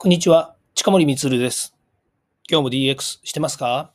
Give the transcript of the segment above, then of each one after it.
こんにちは。近森光です。今日も DX してますか？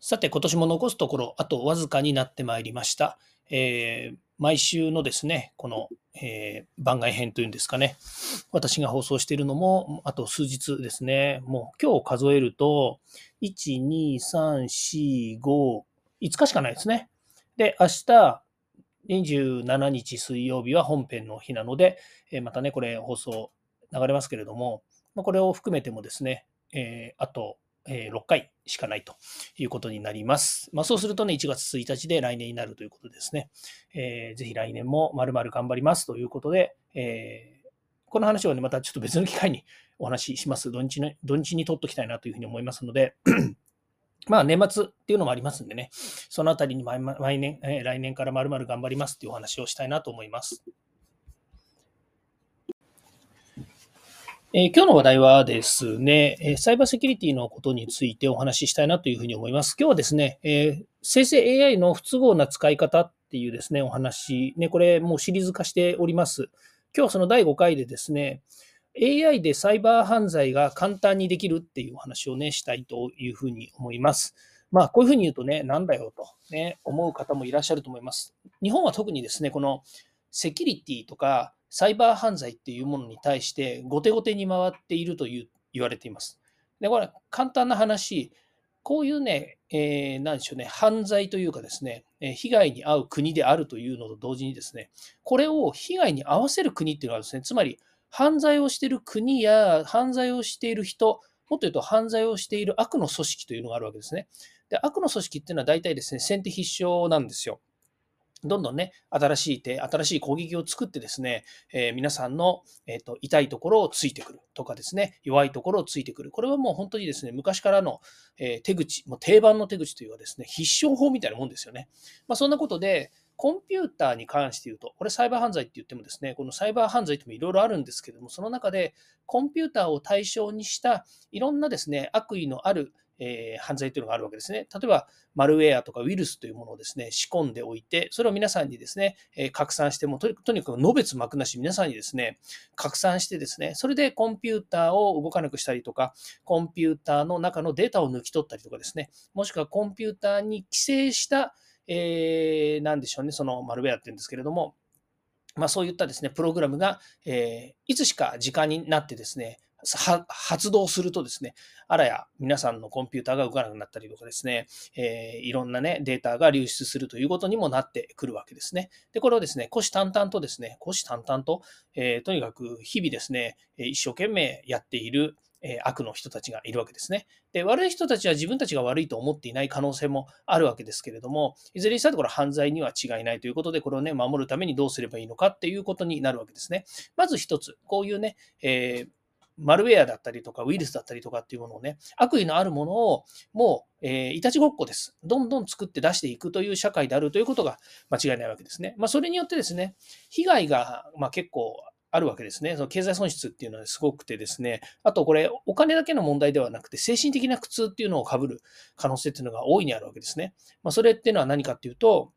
さて、今年も残すところ、あとわずかになってまいりました。えー、毎週のですね、この、えー、番外編というんですかね、私が放送しているのも、あと数日ですね、もう今日数えると、1、2、3、4、5、5日しかないですね。で、明日、27日水曜日は本編の日なので、えまたね、これ放送流れますけれども、まこれを含めてもですね、えあと、え6回しかないということになります。まあ、そうするとね、1月1日で来年になるということですね。えー、ぜひ来年もまるまる頑張りますということで、えー、この話はね、またちょっと別の機会にお話しします。土日に土日に取っときたいなというふうに思いますので、まあ年末っていうのもありますんでね、そのあたりに毎年、え、来年からまるまる頑張りますっていうお話をしたいなと思います。えー、今日の話題はですね、えサイバーセキュリティのことについてお話ししたいなというふうに思います。今日はですね、えー、生成 AI の不都合な使い方っていうですね、お話、ね、これもうシリーズ化しております。今日はその第5回でですね、AI でサイバー犯罪が簡単にできるっていうお話をね、したいというふうに思います。まあ、こういうふうに言うとね、なんだよと、ね、思う方もいらっしゃると思います。日本は特にですね、このセキュリティとかサイバー犯罪っていうものに対して後手後手に回っているという言われています。で、これ簡単な話、こういうね、えー、なんでしょうね、犯罪というかですね、被害に遭う国であるというのと同時にですね、これを被害に遭わせる国っていうのはですね、つまり犯罪をしている国や犯罪をしている人、もっと言うと犯罪をしている悪の組織というのがあるわけですね。で悪の組織っていうのは大体ですね、先手必勝なんですよ。どんどんね、新しい手、新しい攻撃を作ってですね、えー、皆さんの、えーと、痛いところをついてくるとかですね、弱いところをついてくる。これはもう本当にですね、昔からの、えー、手口、もう定番の手口というかですね、必勝法みたいなもんですよね。まあ、そんなことで、コンピューターに関して言うと、これサイバー犯罪って言ってもですね、このサイバー犯罪ってもいろいろあるんですけども、その中でコンピューターを対象にしたいろんなですね、悪意のあるえー、犯罪というのがあるわけですね。例えば、マルウェアとかウイルスというものをですね、仕込んでおいて、それを皆さんにですね、えー、拡散してもと、にかくのべつ幕なし皆さんにですね、拡散してですね、それでコンピューターを動かなくしたりとか、コンピューターの中のデータを抜き取ったりとかですね、もしくはコンピューターに規制した、えー、なんでしょうね、そのマルウェアっていうんですけれども、まあ、そういったですね、プログラムが、えー、いつしか時間になってですね、発動するとですね、あらや皆さんのコンピューターが動かなくなったりとかですね、えー、いろんなね、データが流出するということにもなってくるわけですね。で、これをですね、虎視眈々とですね、虎視眈々と、えー、とにかく日々ですね、一生懸命やっている、え悪の人たちがいるわけですね。で、悪い人たちは自分たちが悪いと思っていない可能性もあるわけですけれども、いずれにしたってこれ犯罪には違いないということで、これをね、守るためにどうすればいいのかっていうことになるわけですね。まず一つ、こういうね、えーマルウェアだったりとか、ウイルスだったりとかっていうものをね、悪意のあるものをもう、えー、いたちごっこです。どんどん作って出していくという社会であるということが間違いないわけですね。まあ、それによってですね、被害が、ま、結構あるわけですね。その経済損失っていうのはすごくてですね、あとこれ、お金だけの問題ではなくて、精神的な苦痛っていうのをかぶる可能性っていうのが大いにあるわけですね。まあ、それっていうのは何かっていうと、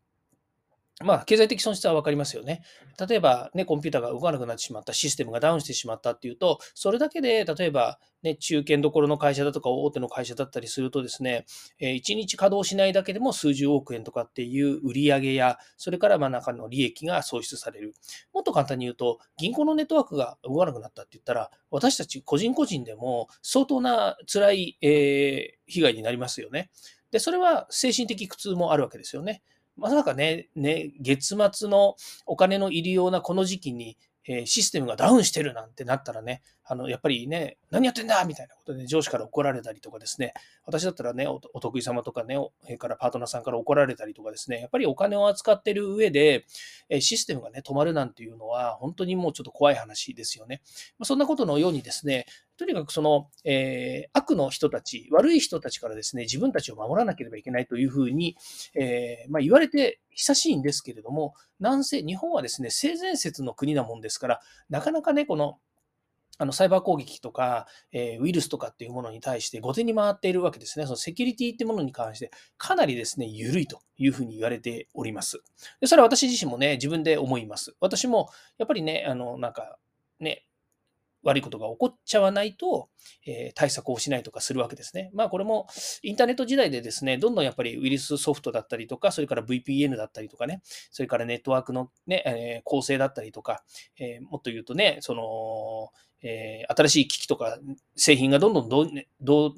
まあ、経済的損失は分かりますよね。例えば、ね、コンピューターが動かなくなってしまった、システムがダウンしてしまったっていうと、それだけで、例えば、ね、中堅どころの会社だとか大手の会社だったりするとですね、え1日稼働しないだけでも数十億円とかっていう売り上げや、それからまあ中の利益が創出される。もっと簡単に言うと、銀行のネットワークが動かなくなったって言ったら、私たち個人個人でも相当な辛い、え、被害になりますよね。で、それは精神的苦痛もあるわけですよね。まさかね、ね、月末のお金の入りようなこの時期に、え、システムがダウンしてるなんてなったらね、あの、やっぱりね、何やってんだみたいなことで、上司から怒られたりとかですね、私だったらねお、得意様とかね、それからパートナーさんから怒られたりとかですね、やっぱりお金を扱ってる上で、えシステムがね、止まるなんていうのは、本当にもうちょっと怖い話ですよね。まあ、そんなことのようにですね、とにかくその、えー、悪の人たち、悪い人たちからですね、自分たちを守らなければいけないというふうに、えー、まあ、言われて久しいんですけれども、なんせ日本はですね、性善説の国なもんですから、なかなかね、このあのサイバー攻撃とか、えー、ウイルスとかっていうものに対して後手に回っているわけですね。そのセキュリティってものに関してかなりですね、緩いというふうに言われております。でそれは私自身もね、自分で思います。私もやっぱりね、あの、なんかね、悪いことが起こっちゃわないと、えー、対策をしないとかするわけですね。まあこれもインターネット時代でですね、どんどんやっぱりウイルスソフトだったりとか、それから VPN だったりとかね、それからネットワークのね、えー、構成だったりとか、えー、もっと言うとね、その、えー、新しい機器とか製品がどんどんどど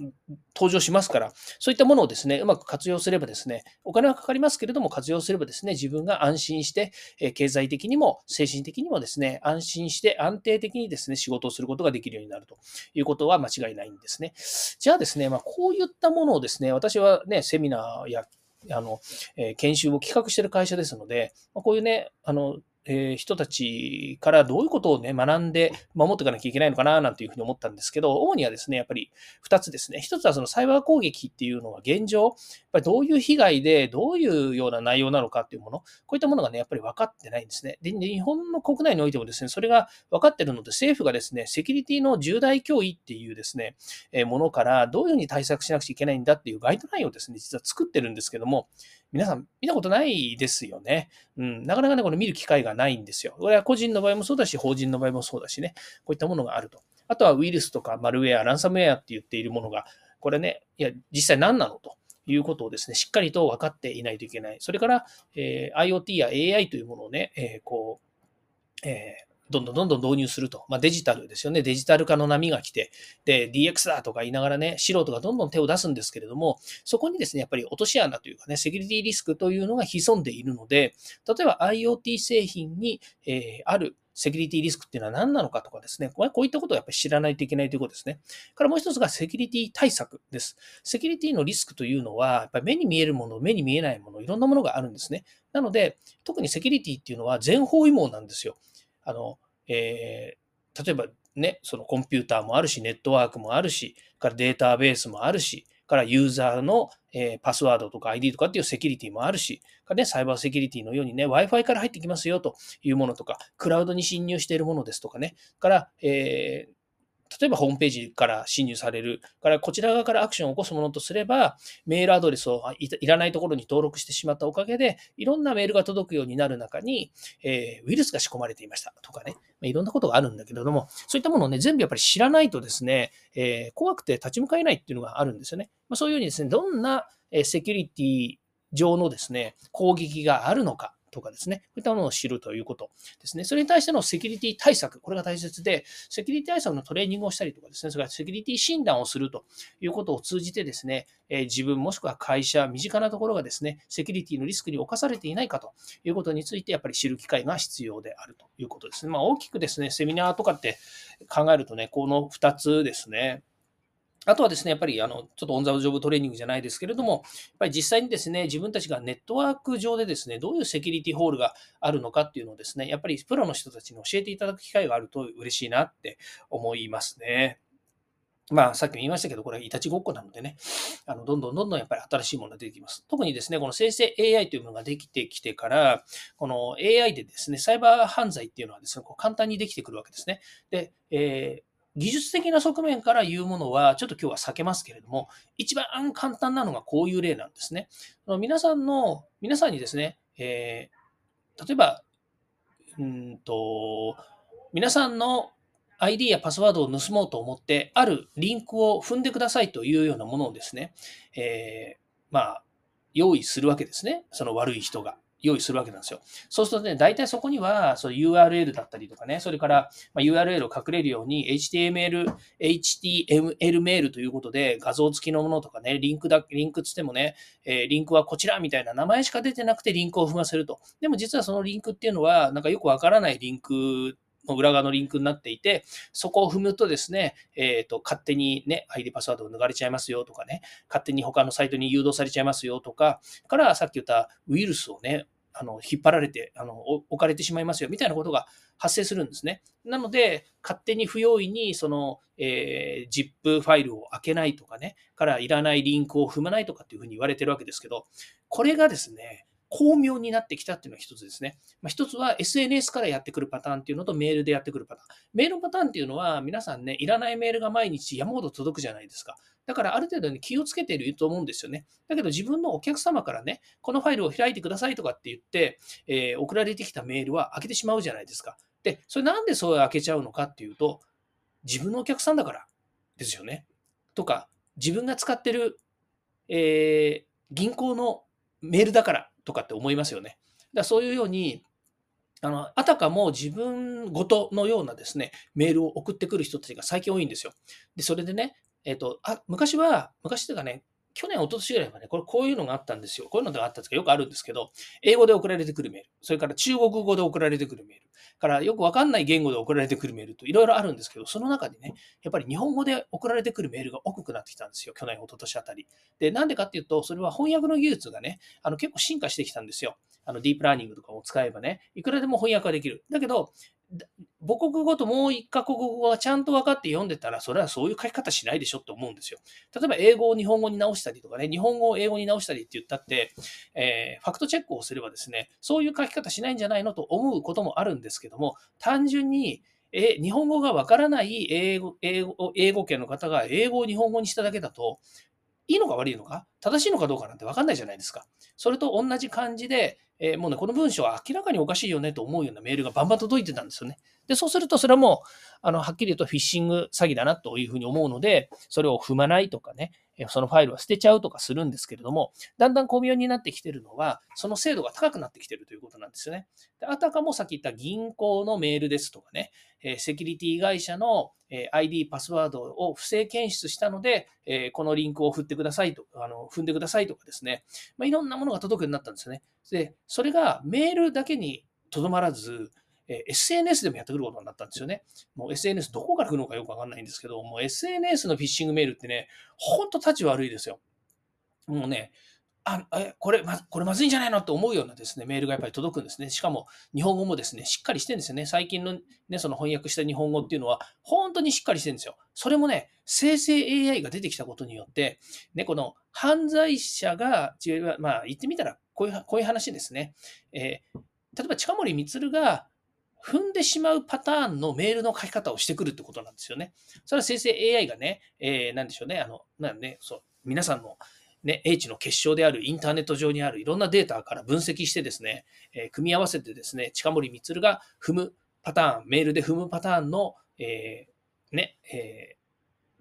登場しますから、そういったものをですね、うまく活用すればですね、お金はかかりますけれども、活用すればですね、自分が安心して、え、経済的にも精神的にもですね、安心して安定的にですね、仕事をすることができるようになるということは間違いないんですね。じゃあですね、まあ、こういったものをですね、私はね、セミナーやあの、え、研修を企画している会社ですので、ま、こういうね、あの、えー、人たちからどういうことをね、学んで守っていかなきゃいけないのかな、なんていうふうに思ったんですけど、主にはですね、やっぱり2つですね。1つはそのサイバー攻撃っていうのは現状、やっぱりどういう被害で、どういうような内容なのかっていうもの、こういったものがね、やっぱり分かってないんですね。で、日本の国内においてもですね、それが分かってるので、政府がですね、セキュリティの重大脅威っていうですね、えー、ものからどういうふうに対策しなくちゃいけないんだっていうガイドラインをですね、実は作ってるんですけども、皆さん見たことないですよね。うん、なかなかね、これ見る機会がないんですよ。これは個人の場合もそうだし、法人の場合もそうだしね、こういったものがあると。あとはウイルスとかマルウェア、ランサムウェアって言っているものが、これね、いや、実際何なのと。いうことをですね、しっかりと分かっていないといけない。それから、えー、IoT や AI というものをね、えー、こう、えーどんどんどんどん導入すると。まあ、デジタルですよね。デジタル化の波が来て、で、DX だとか言いながらね、素人がどんどん手を出すんですけれども、そこにですね、やっぱり落とし穴というかね、セキュリティリスクというのが潜んでいるので、例えば IoT 製品に、えー、あるセキュリティリスクっていうのは何なのかとかですね、こういったことをやっぱり知らないといけないということですね。からもう一つがセキュリティ対策です。セキュリティのリスクというのは、やっぱり目に見えるもの、目に見えないもの、いろんなものがあるんですね。なので、特にセキュリティっていうのは全方位網なんですよ。あの、えー、例えばね、そのコンピューターもあるし、ネットワークもあるし、からデータベースもあるし、からユーザーの、えー、パスワードとか ID とかっていうセキュリティもあるし、からね、サイバーセキュリティのようにね、Wi-Fi から入ってきますよというものとか、クラウドに侵入しているものですとかね、から、えー、例えばホームページから侵入される、からこちら側からアクションを起こすものとすれば、メールアドレスをいらないところに登録してしまったおかげで、いろんなメールが届くようになる中に、えー、ウイルスが仕込まれていましたとかね、まいろんなことがあるんだけれども、そういったものをね、全部やっぱり知らないとですね、えー、怖くて立ち向かえないっていうのがあるんですよね。まあ、そういうようにですね、どんなセキュリティ上のですね、攻撃があるのか、とかですね、こういったものを知るということですね。それに対してのセキュリティ対策、これが大切で、セキュリティ対策のトレーニングをしたりとかですね、それからセキュリティ診断をするということを通じてですね、え自分もしくは会社、身近なところがですね、セキュリティのリスクに侵されていないかということについて、やっぱり知る機会が必要であるということですね。まあ、大きくですね、セミナーとかって考えるとね、この2つですね。あとはですね、やっぱりあのちょっとオンザジョブトレーニングじゃないですけれども、やっぱり実際にですね、自分たちがネットワーク上でですね、どういうセキュリティホールがあるのかっていうのをですね、やっぱりプロの人たちに教えていただく機会があると嬉しいなって思いますね。まあ、さっきも言いましたけど、これはいたちごっこなのでね、あのどんどんどんどんやっぱり新しいものが出てきます。特にですね、この生成 AI というものができてきてから、この AI でですね、サイバー犯罪っていうのはですね、こう簡単にできてくるわけですね。で、えー技術的な側面から言うものは、ちょっと今日は避けますけれども、一番簡単なのがこういう例なんですね。皆さんの、皆さんにですね、えー、例えば、うんと、皆さんの ID やパスワードを盗もうと思って、あるリンクを踏んでくださいというようなものをですね、えー、まあ、用意するわけですね。その悪い人が。用意するわけなんですよ。そうするとね、大体そこには、その URL だったりとかね、それから、ま URL を隠れるように HTML、HTML メールということで画像付きのものとかね、リンクだ、リンクつってもね、え、リンクはこちらみたいな名前しか出てなくてリンクを踏ませると。でも実はそのリンクっていうのは、なんかよくわからないリンクの裏側のリンクになっていて、そこを踏むとですね、えっ、ー、と、勝手にね、ID パスワードを抜かれちゃいますよとかね、勝手に他のサイトに誘導されちゃいますよとか、からさっき言ったウイルスをね、あの引っ張られてあの置かれてしまいますよみたいなことが発生するんですね。なので、勝手に不用意にその、えー、ZIP ファイルを開けないとかね、からいらないリンクを踏まないとかっていうふうに言われてるわけですけど、これがですね、巧妙になってきたっていうのが一つですね。まあ、一つは SNS からやってくるパターンっていうのとメールでやってくるパターン。メールパターンっていうのは皆さんね、いらないメールが毎日山ほど届くじゃないですか。だからある程度に気をつけていると思うんですよね。だけど自分のお客様からね、このファイルを開いてくださいとかって言って、えー、送られてきたメールは開けてしまうじゃないですか。で、それなんでそう開けちゃうのかっていうと、自分のお客さんだからですよね。とか、自分が使ってる、えー、銀行のメールだからとかって思いますよね。だそういうように、あの、あたかも自分ごとのようなですね、メールを送ってくる人たちが最近多いんですよ。で、それでね、えっ、ー、と、あ、昔は、昔というかね、去年、一昨年ぐらいはね、これこういうのがあったんですよ。こういうのがあったんですかよくあるんですけど、英語で送られてくるメール、それから中国語で送られてくるメール、からよくわかんない言語で送られてくるメールといろいろあるんですけど、その中でね、やっぱり日本語で送られてくるメールが多くなってきたんですよ。去年、一昨年あたり。で、なんでかっていうと、それは翻訳の技術がね、あの結構進化してきたんですよ。あのディープラーニングとかを使えばね、いくらでも翻訳ができる。だけど、母国語ともう一カ国語がちゃんと分かって読んでたら、それはそういう書き方しないでしょって思うんですよ。例えば、英語を日本語に直したりとかね、日本語を英語に直したりって言ったって、えー、ファクトチェックをすればですね、そういう書き方しないんじゃないのと思うこともあるんですけども、単純に、え日本語がわからない英語英語英語圏の方が英語を日本語にしただけだと、いいのか悪いのか？正しいのかどうかなんて分かんないじゃないですか。それと同じ感じで、えー、もうね、この文章は明らかにおかしいよねと思うようなメールがバンバン届いてたんですよね。で、そうすると、それはもう、あの、はっきり言うとフィッシング詐欺だなというふうに思うので、それを踏まないとかね、そのファイルは捨てちゃうとかするんですけれども、だんだん巧妙になってきてるのは、その精度が高くなってきてるということなんですよね。であたかもさっき言った銀行のメールですとかね、セキュリティ会社の ID、パスワードを不正検出したので、このリンクを振ってくださいと、あの踏んでくださいとかですね、まあ、いろんなものが届くようになったんですよね。で、それがメールだけにとどまらず、え SNS でもやってくることになったんですよね。もう SNS どこから来るのかよくわかんないんですけど、もう SNS のフィッシングメールってね、ほんと立ち悪いですよ。もうね、あ、え、これ、ま、これまずいんじゃないのって思うようなですね、メールがやっぱり届くんですね。しかも、日本語もですね、しっかりしてるんですよね。最近のね、その翻訳した日本語っていうのは、本当にしっかりしてるんですよ。それもね、生成 AI が出てきたことによって、ね、この犯罪者が、まあ、言ってみたら、こういう、こういう話ですね。えー、例えば近森光が踏んでしまうパターンのメールの書き方をしてくるってことなんですよね。それは生成 AI がね、えー、なんでしょうね、あの、なんね、そう、皆さんのね、英知の結晶であるインターネット上にあるいろんなデータから分析してですね、えー、組み合わせてですね、近森光が踏むパターン、メールで踏むパターンの、えー、ね、え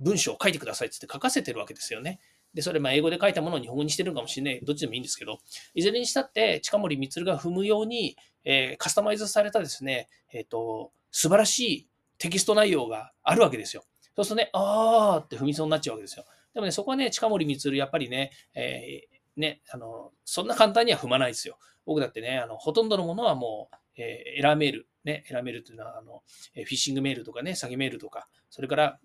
ー、文章を書いてくださいって書かせてるわけですよね。で、それ、ま、英語で書いたものを日本語にしてるかもしれない。どっちでもいいんですけど、いずれにしたって、近森光が踏むように、えー、カスタマイズされたですね、えっ、ー、と、素晴らしいテキスト内容があるわけですよ。そうするとね、あーって踏みそうになっちゃうわけですよ。でもね、そこはね、近森光、やっぱりね、えー、ね、あの、そんな簡単には踏まないですよ。僕だってね、あの、ほとんどのものはもう、えー、エラーメール、ね、エラーメールっていうのは、あの、フィッシングメールとかね、詐欺メールとか、それから、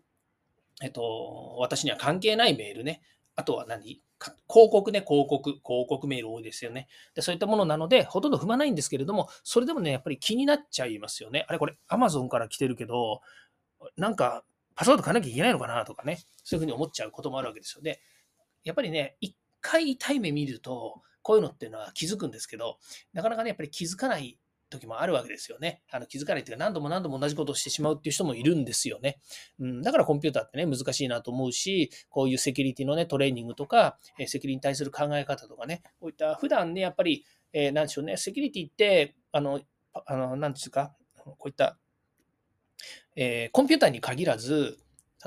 えっと、私には関係ないメールね、あとは何？広告ね、広告、広告メール多いですよね。でそういったものなので、ほとんど踏まないんですけれども、それでもね、やっぱり気になっちゃいますよね。あれ、これ、Amazon から来てるけど、なんか、パスワード変えなきゃいけないのかなとかね、そういうふうに思っちゃうこともあるわけですよね。やっぱりね、一回痛い目見ると、こういうのっていうのは気づくんですけど、なかなかね、やっぱり気づかない時もあるわけですよね。あの気づかないというか、何度も何度も同じことをしてしまうっていう人もいるんですよね。うん、だからコンピューターってね、難しいなと思うし、こういうセキュリティのね、トレーニングとか、えセキュリティに対する考え方とかね、こういった普段ね、やっぱり、えー、なんでしょうね、セキュリティって、あの、あのなんですか、こういった、えー、コンピューターに限らず、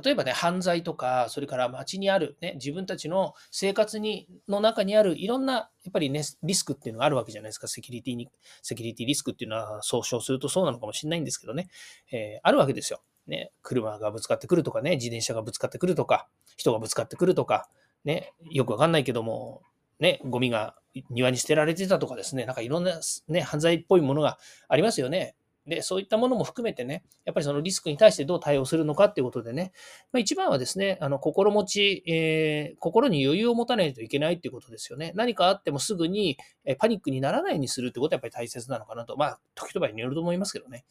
例えばね、犯罪とか、それから街にある、ね、自分たちの生活にの中にあるいろんな、やっぱりね、リスクっていうのがあるわけじゃないですか。セキュリティに、セキュリティリスクっていうのは総称するとそうなのかもしれないんですけどね、えー、あるわけですよ。ね、車がぶつかってくるとかね、自転車がぶつかってくるとか、人がぶつかってくるとか、ね、よくわかんないけども、ね、ゴミが庭に捨てられてたとかですね、なんかいろんな、ね、犯罪っぽいものがありますよね。で、そういったものも含めてね、やっぱりそのリスクに対してどう対応するのかっていうことでね、まあ、一番はですね、あの心持ち、えー、心に余裕を持たないといけないっていうことですよね。何かあってもすぐにパニックにならないようにするってことはやっぱり大切なのかなと、まあ、時と場合によると思いますけどね。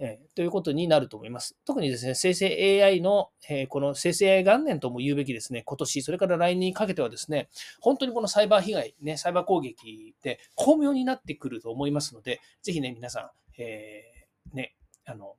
えー、ということになると思います。特にですね、生成 AI の、えー、この生成 AI 元年とも言うべきですね、今年、それから来年にかけてはですね、本当にこのサイバー被害、ね、サイバー攻撃って巧妙になってくると思いますので、ぜひね、皆さん、えーね、あの、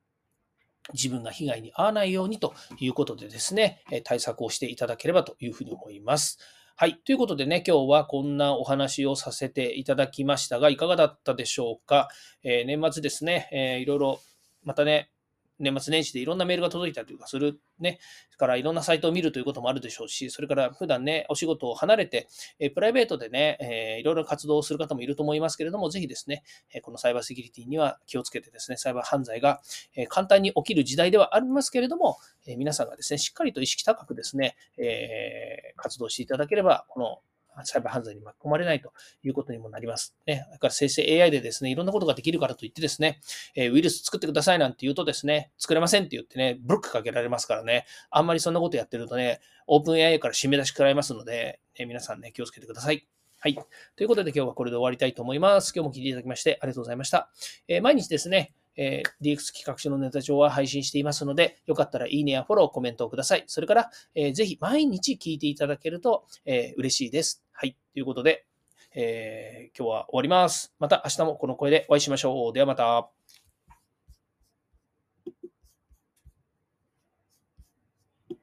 自分が被害に遭わないようにということでですね、対策をしていただければというふうに思います。はい。ということでね、今日はこんなお話をさせていただきましたが、いかがだったでしょうか？えー、年末ですね、えー、いろいろ、またね、年末年始でいろんなメールが届いたりとかする、ね、それからいろんなサイトを見るということもあるでしょうし、それから普段ね、お仕事を離れて、えプライベートでね、えいろいろ活動をする方もいると思いますけれども、ぜひですね、えこのサイバーセキュリティには気をつけてですね、サイバー犯罪が、え簡単に起きる時代ではありますけれども、え皆さんがですね、しっかりと意識高くですね、え活動していただければ、このサイバー犯罪に巻き込まれないということにもなります。ね。だから生成 AI でですね、いろんなことができるからといってですね、えウイルス作ってくださいなんて言うとですね、作れませんって言ってね、ブロックかけられますからね、あんまりそんなことやってるとね、オープン AI から締め出し食らいますので、ね、皆さんね、気をつけてください。はい。ということで今日はこれで終わりたいと思います。今日も聞いていただきましてありがとうございました。えー、毎日ですね、えー、DX 企画書のネタ帳は配信していますので、よかったらいいねやフォロー、コメントをください。それから、えー、ぜひ毎日聞いていただけると、えー、嬉しいです。はい。ということで、えー、今日は終わります。また明日もこの声でお会いしましょう。ではまた。